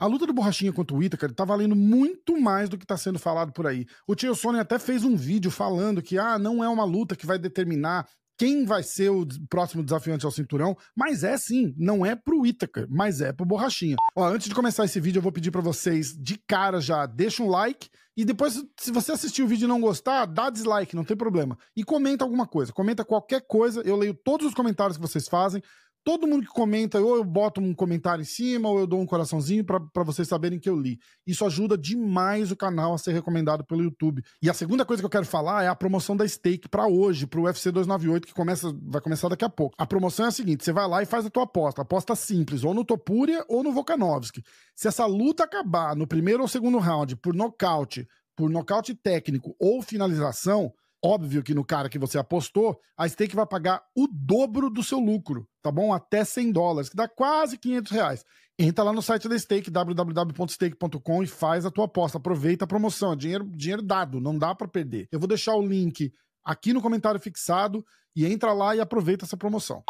A luta do Borrachinha contra o Itaker tá valendo muito mais do que tá sendo falado por aí. O Tio Sony até fez um vídeo falando que ah, não é uma luta que vai determinar quem vai ser o próximo desafiante ao cinturão, mas é sim, não é pro Itaker, mas é pro Borrachinha. Ó, antes de começar esse vídeo, eu vou pedir para vocês, de cara já, deixa um like e depois, se você assistir o vídeo e não gostar, dá dislike, não tem problema. E comenta alguma coisa, comenta qualquer coisa, eu leio todos os comentários que vocês fazem, todo mundo que comenta, ou eu boto um comentário em cima, ou eu dou um coraçãozinho para vocês saberem que eu li. Isso ajuda demais o canal a ser recomendado pelo YouTube. E a segunda coisa que eu quero falar é a promoção da Stake para hoje, pro UFC 298, que começa, vai começar daqui a pouco. A promoção é a seguinte: você vai lá e faz a tua aposta. Aposta simples, ou no Topuria ou no Volkanovski. Se essa luta acabar no primeiro ou segundo round por nocaute, por nocaute técnico ou finalização, Óbvio que no cara que você apostou, a stake vai pagar o dobro do seu lucro, tá bom? Até 100 dólares, que dá quase 500 reais. Entra lá no site da Stake, www.stake.com e faz a tua aposta. Aproveita a promoção, é dinheiro, dinheiro dado, não dá para perder. Eu vou deixar o link aqui no comentário fixado e entra lá e aproveita essa promoção.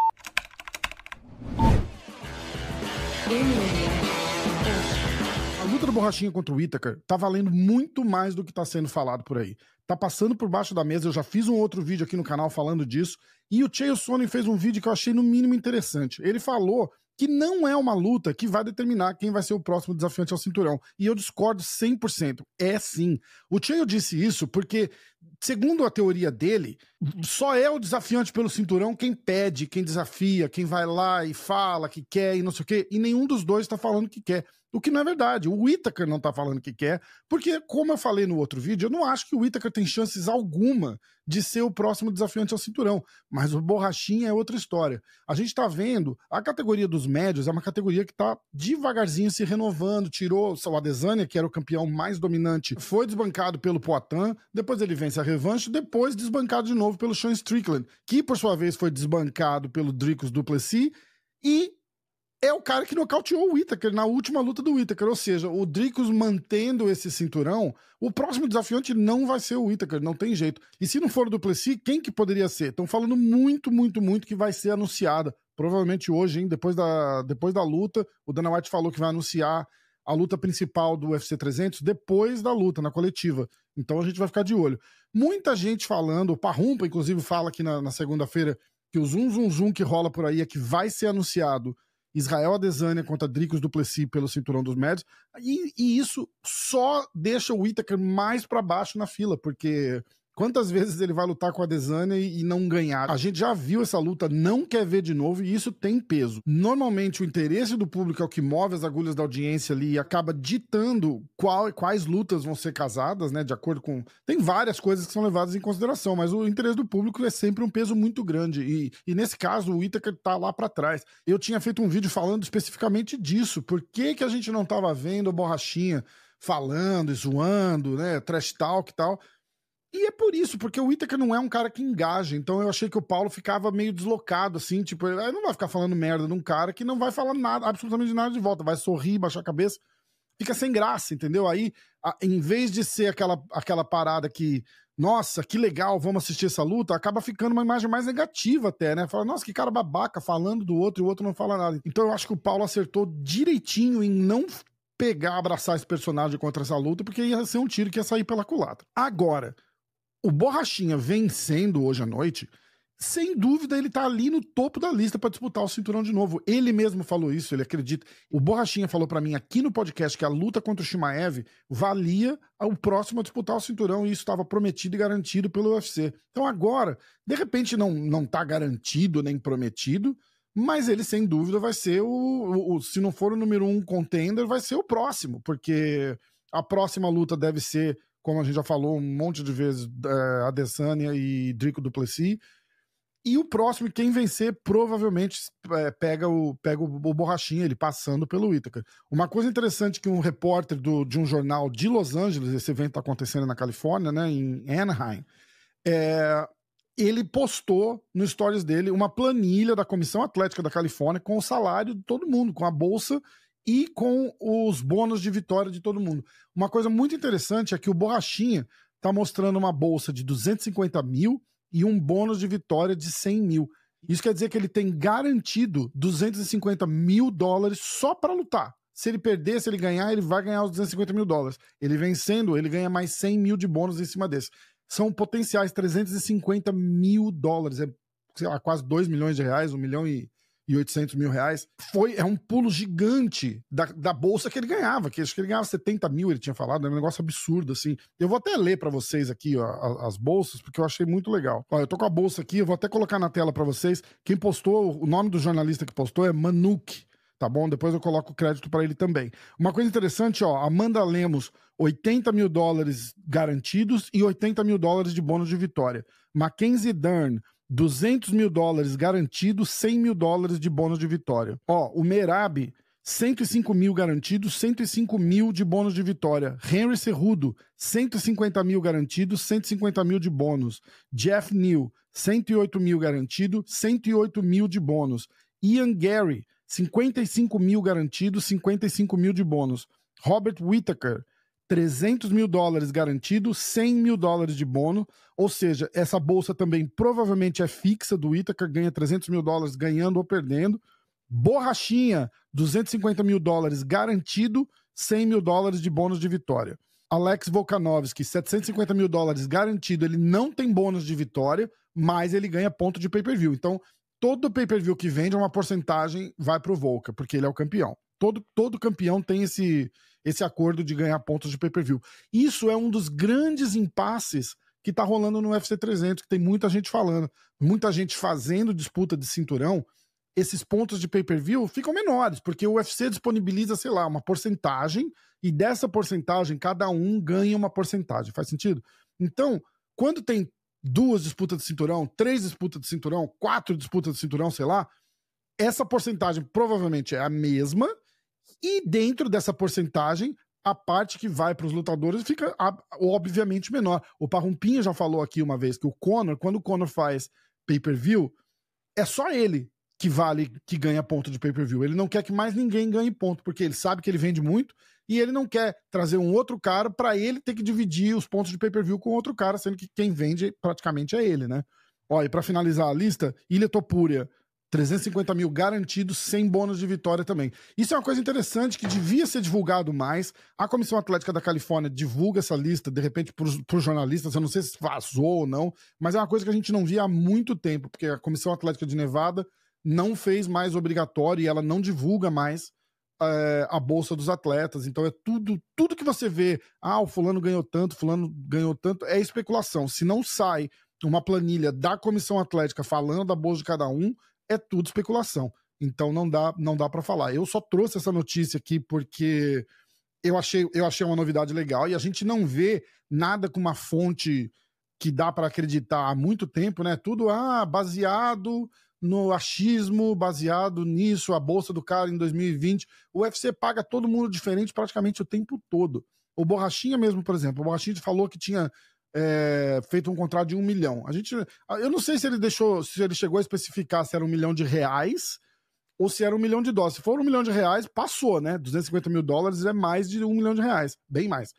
A luta do Borrachinha contra o Itaker tá valendo muito mais do que tá sendo falado por aí tá passando por baixo da mesa. Eu já fiz um outro vídeo aqui no canal falando disso. E o Chael Sonnen fez um vídeo que eu achei no mínimo interessante. Ele falou que não é uma luta que vai determinar quem vai ser o próximo desafiante ao cinturão. E eu discordo 100%. É sim. O Chael disse isso porque, segundo a teoria dele, só é o desafiante pelo cinturão quem pede, quem desafia, quem vai lá e fala que quer e não sei o quê. E nenhum dos dois está falando que quer. O que não é verdade. O Whittaker não tá falando que quer, porque, como eu falei no outro vídeo, eu não acho que o Whittaker tem chances alguma de ser o próximo desafiante ao cinturão. Mas o Borrachinha é outra história. A gente tá vendo, a categoria dos médios é uma categoria que tá devagarzinho se renovando. Tirou o Adesanya, que era o campeão mais dominante, foi desbancado pelo Poitin, depois ele vence a revanche, depois desbancado de novo pelo Sean Strickland, que por sua vez foi desbancado pelo Dricus Duplessis e é o cara que nocauteou o Whittaker na última luta do Whittaker. Ou seja, o Dricos mantendo esse cinturão, o próximo desafiante não vai ser o Whittaker, não tem jeito. E se não for o Duplessis, quem que poderia ser? Estão falando muito, muito, muito que vai ser anunciada. Provavelmente hoje, hein, depois da, depois da luta, o Dana White falou que vai anunciar a luta principal do UFC 300 depois da luta, na coletiva. Então a gente vai ficar de olho. Muita gente falando, o Parrumpa, inclusive, fala aqui na, na segunda-feira que o zoom, zoom, zoom que rola por aí é que vai ser anunciado Israel Adesanya contra Dricos Duplessis pelo cinturão dos médios. E, e, isso só deixa o Whittaker mais para baixo na fila, porque Quantas vezes ele vai lutar com a Desânia e não ganhar? A gente já viu essa luta, não quer ver de novo e isso tem peso. Normalmente o interesse do público é o que move as agulhas da audiência ali e acaba ditando qual, quais lutas vão ser casadas, né? De acordo com. Tem várias coisas que são levadas em consideração, mas o interesse do público é sempre um peso muito grande. E, e nesse caso, o Itaker tá lá para trás. Eu tinha feito um vídeo falando especificamente disso. Por que, que a gente não tava vendo a borrachinha falando, zoando, né? Trash talk e tal e é por isso, porque o Itaker não é um cara que engaja. Então eu achei que o Paulo ficava meio deslocado, assim, tipo, ele não vai ficar falando merda de um cara que não vai falar nada, absolutamente nada de volta, vai sorrir, baixar a cabeça. Fica sem graça, entendeu? Aí, a, em vez de ser aquela, aquela parada que, nossa, que legal, vamos assistir essa luta, acaba ficando uma imagem mais negativa até, né? Fala, nossa, que cara babaca falando do outro e o outro não fala nada. Então eu acho que o Paulo acertou direitinho em não pegar, abraçar esse personagem contra essa luta, porque ia ser um tiro que ia sair pela culatra. Agora, o Borrachinha vencendo hoje à noite sem dúvida ele tá ali no topo da lista para disputar o cinturão de novo. Ele mesmo falou isso, ele acredita. O Borrachinha falou para mim aqui no podcast que a luta contra o Shimaev valia o próximo a disputar o cinturão e isso estava prometido e garantido pelo UFC. Então agora, de repente não não tá garantido nem prometido, mas ele sem dúvida vai ser o, o, o se não for o número um contender, vai ser o próximo, porque a próxima luta deve ser, como a gente já falou um monte de vezes, é, Adesanya e Drico Duplessis e o próximo, quem vencer, provavelmente é, pega, o, pega o, o Borrachinha, ele passando pelo Ítaca. Uma coisa interessante que um repórter do, de um jornal de Los Angeles, esse evento está acontecendo na Califórnia, né, em Anaheim, é, ele postou no stories dele uma planilha da Comissão Atlética da Califórnia com o salário de todo mundo, com a bolsa e com os bônus de vitória de todo mundo. Uma coisa muito interessante é que o Borrachinha está mostrando uma bolsa de 250 mil e um bônus de vitória de 100 mil. Isso quer dizer que ele tem garantido 250 mil dólares só para lutar. Se ele perder, se ele ganhar, ele vai ganhar os 250 mil dólares. Ele vencendo, ele ganha mais 100 mil de bônus em cima desse. São potenciais 350 mil dólares. É, sei lá, quase 2 milhões de reais, 1 milhão e e 800 mil reais. Foi, é um pulo gigante da, da bolsa que ele ganhava, que acho que ele ganhava 70 mil, ele tinha falado, é um negócio absurdo, assim. Eu vou até ler para vocês aqui ó, as bolsas, porque eu achei muito legal. Olha, eu tô com a bolsa aqui, eu vou até colocar na tela para vocês. Quem postou, o nome do jornalista que postou é Manuk tá bom? Depois eu coloco o crédito para ele também. Uma coisa interessante, ó, Amanda Lemos, 80 mil dólares garantidos e 80 mil dólares de bônus de vitória. Mackenzie Dern, 200 mil dólares garantido, 100 mil dólares de bônus de vitória. Ó, o Merab, 105 mil garantido, 105 mil de bônus de vitória. Henry Cerrudo, 150 mil garantido, 150 mil de bônus. Jeff New, 108 mil garantido, 108 mil de bônus. Ian Gary, 55 mil garantido, 55 mil de bônus. Robert Whittaker, 300 mil dólares garantido, 100 mil dólares de bônus, ou seja, essa bolsa também provavelmente é fixa do Itaca, ganha 300 mil dólares ganhando ou perdendo. Borrachinha, 250 mil dólares garantido, 100 mil dólares de bônus de vitória. Alex Volkanovski, 750 mil dólares garantido, ele não tem bônus de vitória, mas ele ganha ponto de pay-per-view. Então, todo pay-per-view que vende, uma porcentagem vai para o Volca, porque ele é o campeão. Todo, todo campeão tem esse, esse acordo de ganhar pontos de pay-per-view. Isso é um dos grandes impasses que tá rolando no UFC 300, que tem muita gente falando, muita gente fazendo disputa de cinturão, esses pontos de pay-per-view ficam menores, porque o UFC disponibiliza, sei lá, uma porcentagem e dessa porcentagem cada um ganha uma porcentagem. Faz sentido? Então, quando tem duas disputas de cinturão, três disputas de cinturão, quatro disputas de cinturão, sei lá, essa porcentagem provavelmente é a mesma e dentro dessa porcentagem, a parte que vai para os lutadores fica obviamente menor. O Parrumpinha já falou aqui uma vez que o Conor, quando o Conor faz pay-per-view, é só ele que vale, que ganha ponto de pay-per-view. Ele não quer que mais ninguém ganhe ponto, porque ele sabe que ele vende muito e ele não quer trazer um outro cara para ele ter que dividir os pontos de pay-per-view com outro cara, sendo que quem vende praticamente é ele, né? Ó, e para finalizar a lista, Ilha Topúria 350 mil garantidos, sem bônus de vitória também. Isso é uma coisa interessante que devia ser divulgado mais. A Comissão Atlética da Califórnia divulga essa lista, de repente, para os jornalistas. Eu não sei se vazou ou não, mas é uma coisa que a gente não via há muito tempo, porque a Comissão Atlética de Nevada não fez mais obrigatório e ela não divulga mais é, a bolsa dos atletas. Então é tudo, tudo que você vê. Ah, o fulano ganhou tanto, fulano ganhou tanto, é especulação. Se não sai uma planilha da Comissão Atlética falando da bolsa de cada um, é tudo especulação. Então não dá, não dá para falar. Eu só trouxe essa notícia aqui porque eu achei, eu achei uma novidade legal e a gente não vê nada com uma fonte que dá para acreditar há muito tempo, né? Tudo ah, baseado no achismo, baseado nisso, a bolsa do cara em 2020. O UFC paga todo mundo diferente praticamente o tempo todo. O Borrachinha mesmo, por exemplo, o Borrachinha falou que tinha é, feito um contrato de um milhão. A gente, eu não sei se ele deixou, se ele chegou a especificar se era um milhão de reais ou se era um milhão de dólares. Se for um milhão de reais, passou, né? 250 mil dólares é mais de um milhão de reais, bem mais.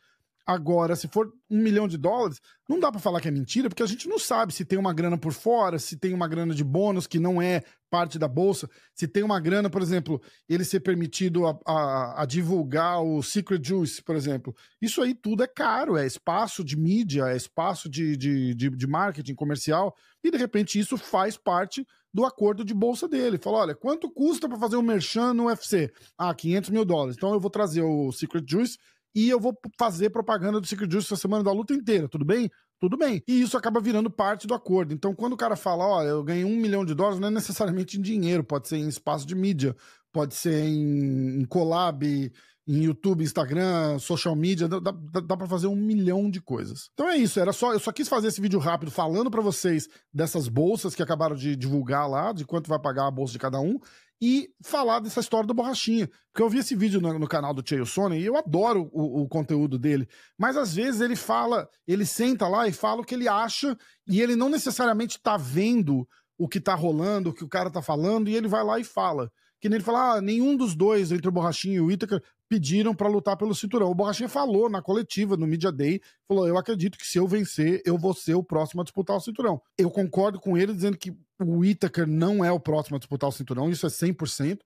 Agora, se for um milhão de dólares, não dá para falar que é mentira, porque a gente não sabe se tem uma grana por fora, se tem uma grana de bônus que não é parte da bolsa, se tem uma grana, por exemplo, ele ser permitido a, a, a divulgar o Secret Juice, por exemplo. Isso aí tudo é caro, é espaço de mídia, é espaço de, de, de, de marketing comercial, e de repente isso faz parte do acordo de bolsa dele. Fala, olha, quanto custa para fazer um merchan no UFC? Ah, 500 mil dólares. Então eu vou trazer o Secret Juice e eu vou fazer propaganda do Secret Juice essa semana da luta inteira, tudo bem? Tudo bem. E isso acaba virando parte do acordo. Então, quando o cara fala, ó, eu ganhei um milhão de dólares, não é necessariamente em dinheiro, pode ser em espaço de mídia, pode ser em, em collab, em YouTube, Instagram, social media, dá, dá, dá para fazer um milhão de coisas. Então é isso, era só, eu só quis fazer esse vídeo rápido falando para vocês dessas bolsas que acabaram de divulgar lá, de quanto vai pagar a bolsa de cada um, e falar dessa história do Borrachinha. Porque eu vi esse vídeo no, no canal do Cheio Sony e eu adoro o, o, conteúdo dele. Mas às vezes ele fala, ele senta lá e fala o que ele acha e ele não necessariamente tá vendo o que tá rolando, o que o cara tá falando, e ele vai lá e fala. Que nem ele fala, ah, nenhum dos dois, entre o Borrachinha e o Itaker, pediram para lutar pelo cinturão. O Borrachinha falou na coletiva, no Media Day, falou: Eu acredito que se eu vencer, eu vou ser o próximo a disputar o cinturão. Eu concordo com ele dizendo que o Itaker não é o próximo a disputar o cinturão, isso é 100%.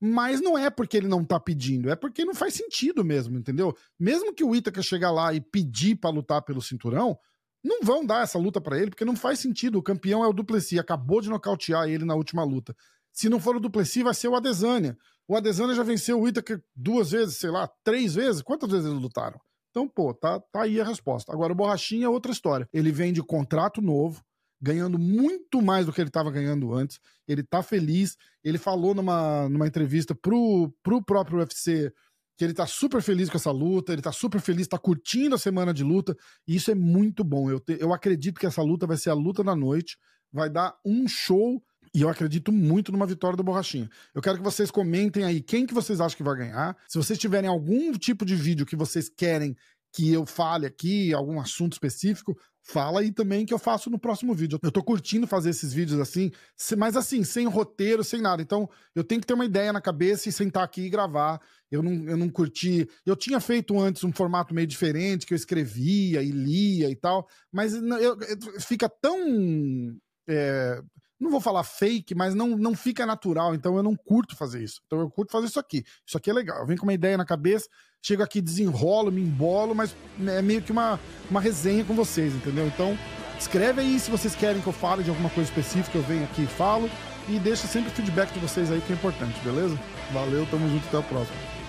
Mas não é porque ele não tá pedindo, é porque não faz sentido mesmo, entendeu? Mesmo que o Itaker chegar lá e pedir para lutar pelo cinturão, não vão dar essa luta para ele, porque não faz sentido. O campeão é o Duplessis, acabou de nocautear ele na última luta. Se não for o Duplessis, vai ser o Adesanya. O Adesanya já venceu o Itaker duas vezes, sei lá, três vezes. Quantas vezes eles lutaram? Então, pô, tá, tá aí a resposta. Agora, o Borrachinha é outra história. Ele vem de contrato novo, ganhando muito mais do que ele estava ganhando antes. Ele tá feliz. Ele falou numa, numa entrevista pro, pro próprio UFC que ele tá super feliz com essa luta, ele tá super feliz, tá curtindo a semana de luta, e isso é muito bom. Eu, te, eu acredito que essa luta vai ser a luta da noite, vai dar um show, e eu acredito muito numa vitória do Borrachinha. Eu quero que vocês comentem aí quem que vocês acham que vai ganhar. Se vocês tiverem algum tipo de vídeo que vocês querem que eu fale aqui, algum assunto específico, fala aí também que eu faço no próximo vídeo. Eu tô curtindo fazer esses vídeos assim, mas assim, sem roteiro, sem nada. Então, eu tenho que ter uma ideia na cabeça e sentar aqui e gravar. Eu não, eu não curti. Eu tinha feito antes um formato meio diferente, que eu escrevia e lia e tal, mas eu, eu, fica tão. É, não vou falar fake, mas não, não fica natural, então eu não curto fazer isso. Então eu curto fazer isso aqui. Isso aqui é legal. Eu venho com uma ideia na cabeça, chego aqui, desenrolo, me embolo, mas é meio que uma, uma resenha com vocês, entendeu? Então, escreve aí se vocês querem que eu fale de alguma coisa específica, eu venho aqui e falo. E deixa sempre o feedback de vocês aí que é importante, beleza? Valeu, tamo junto, até o próximo.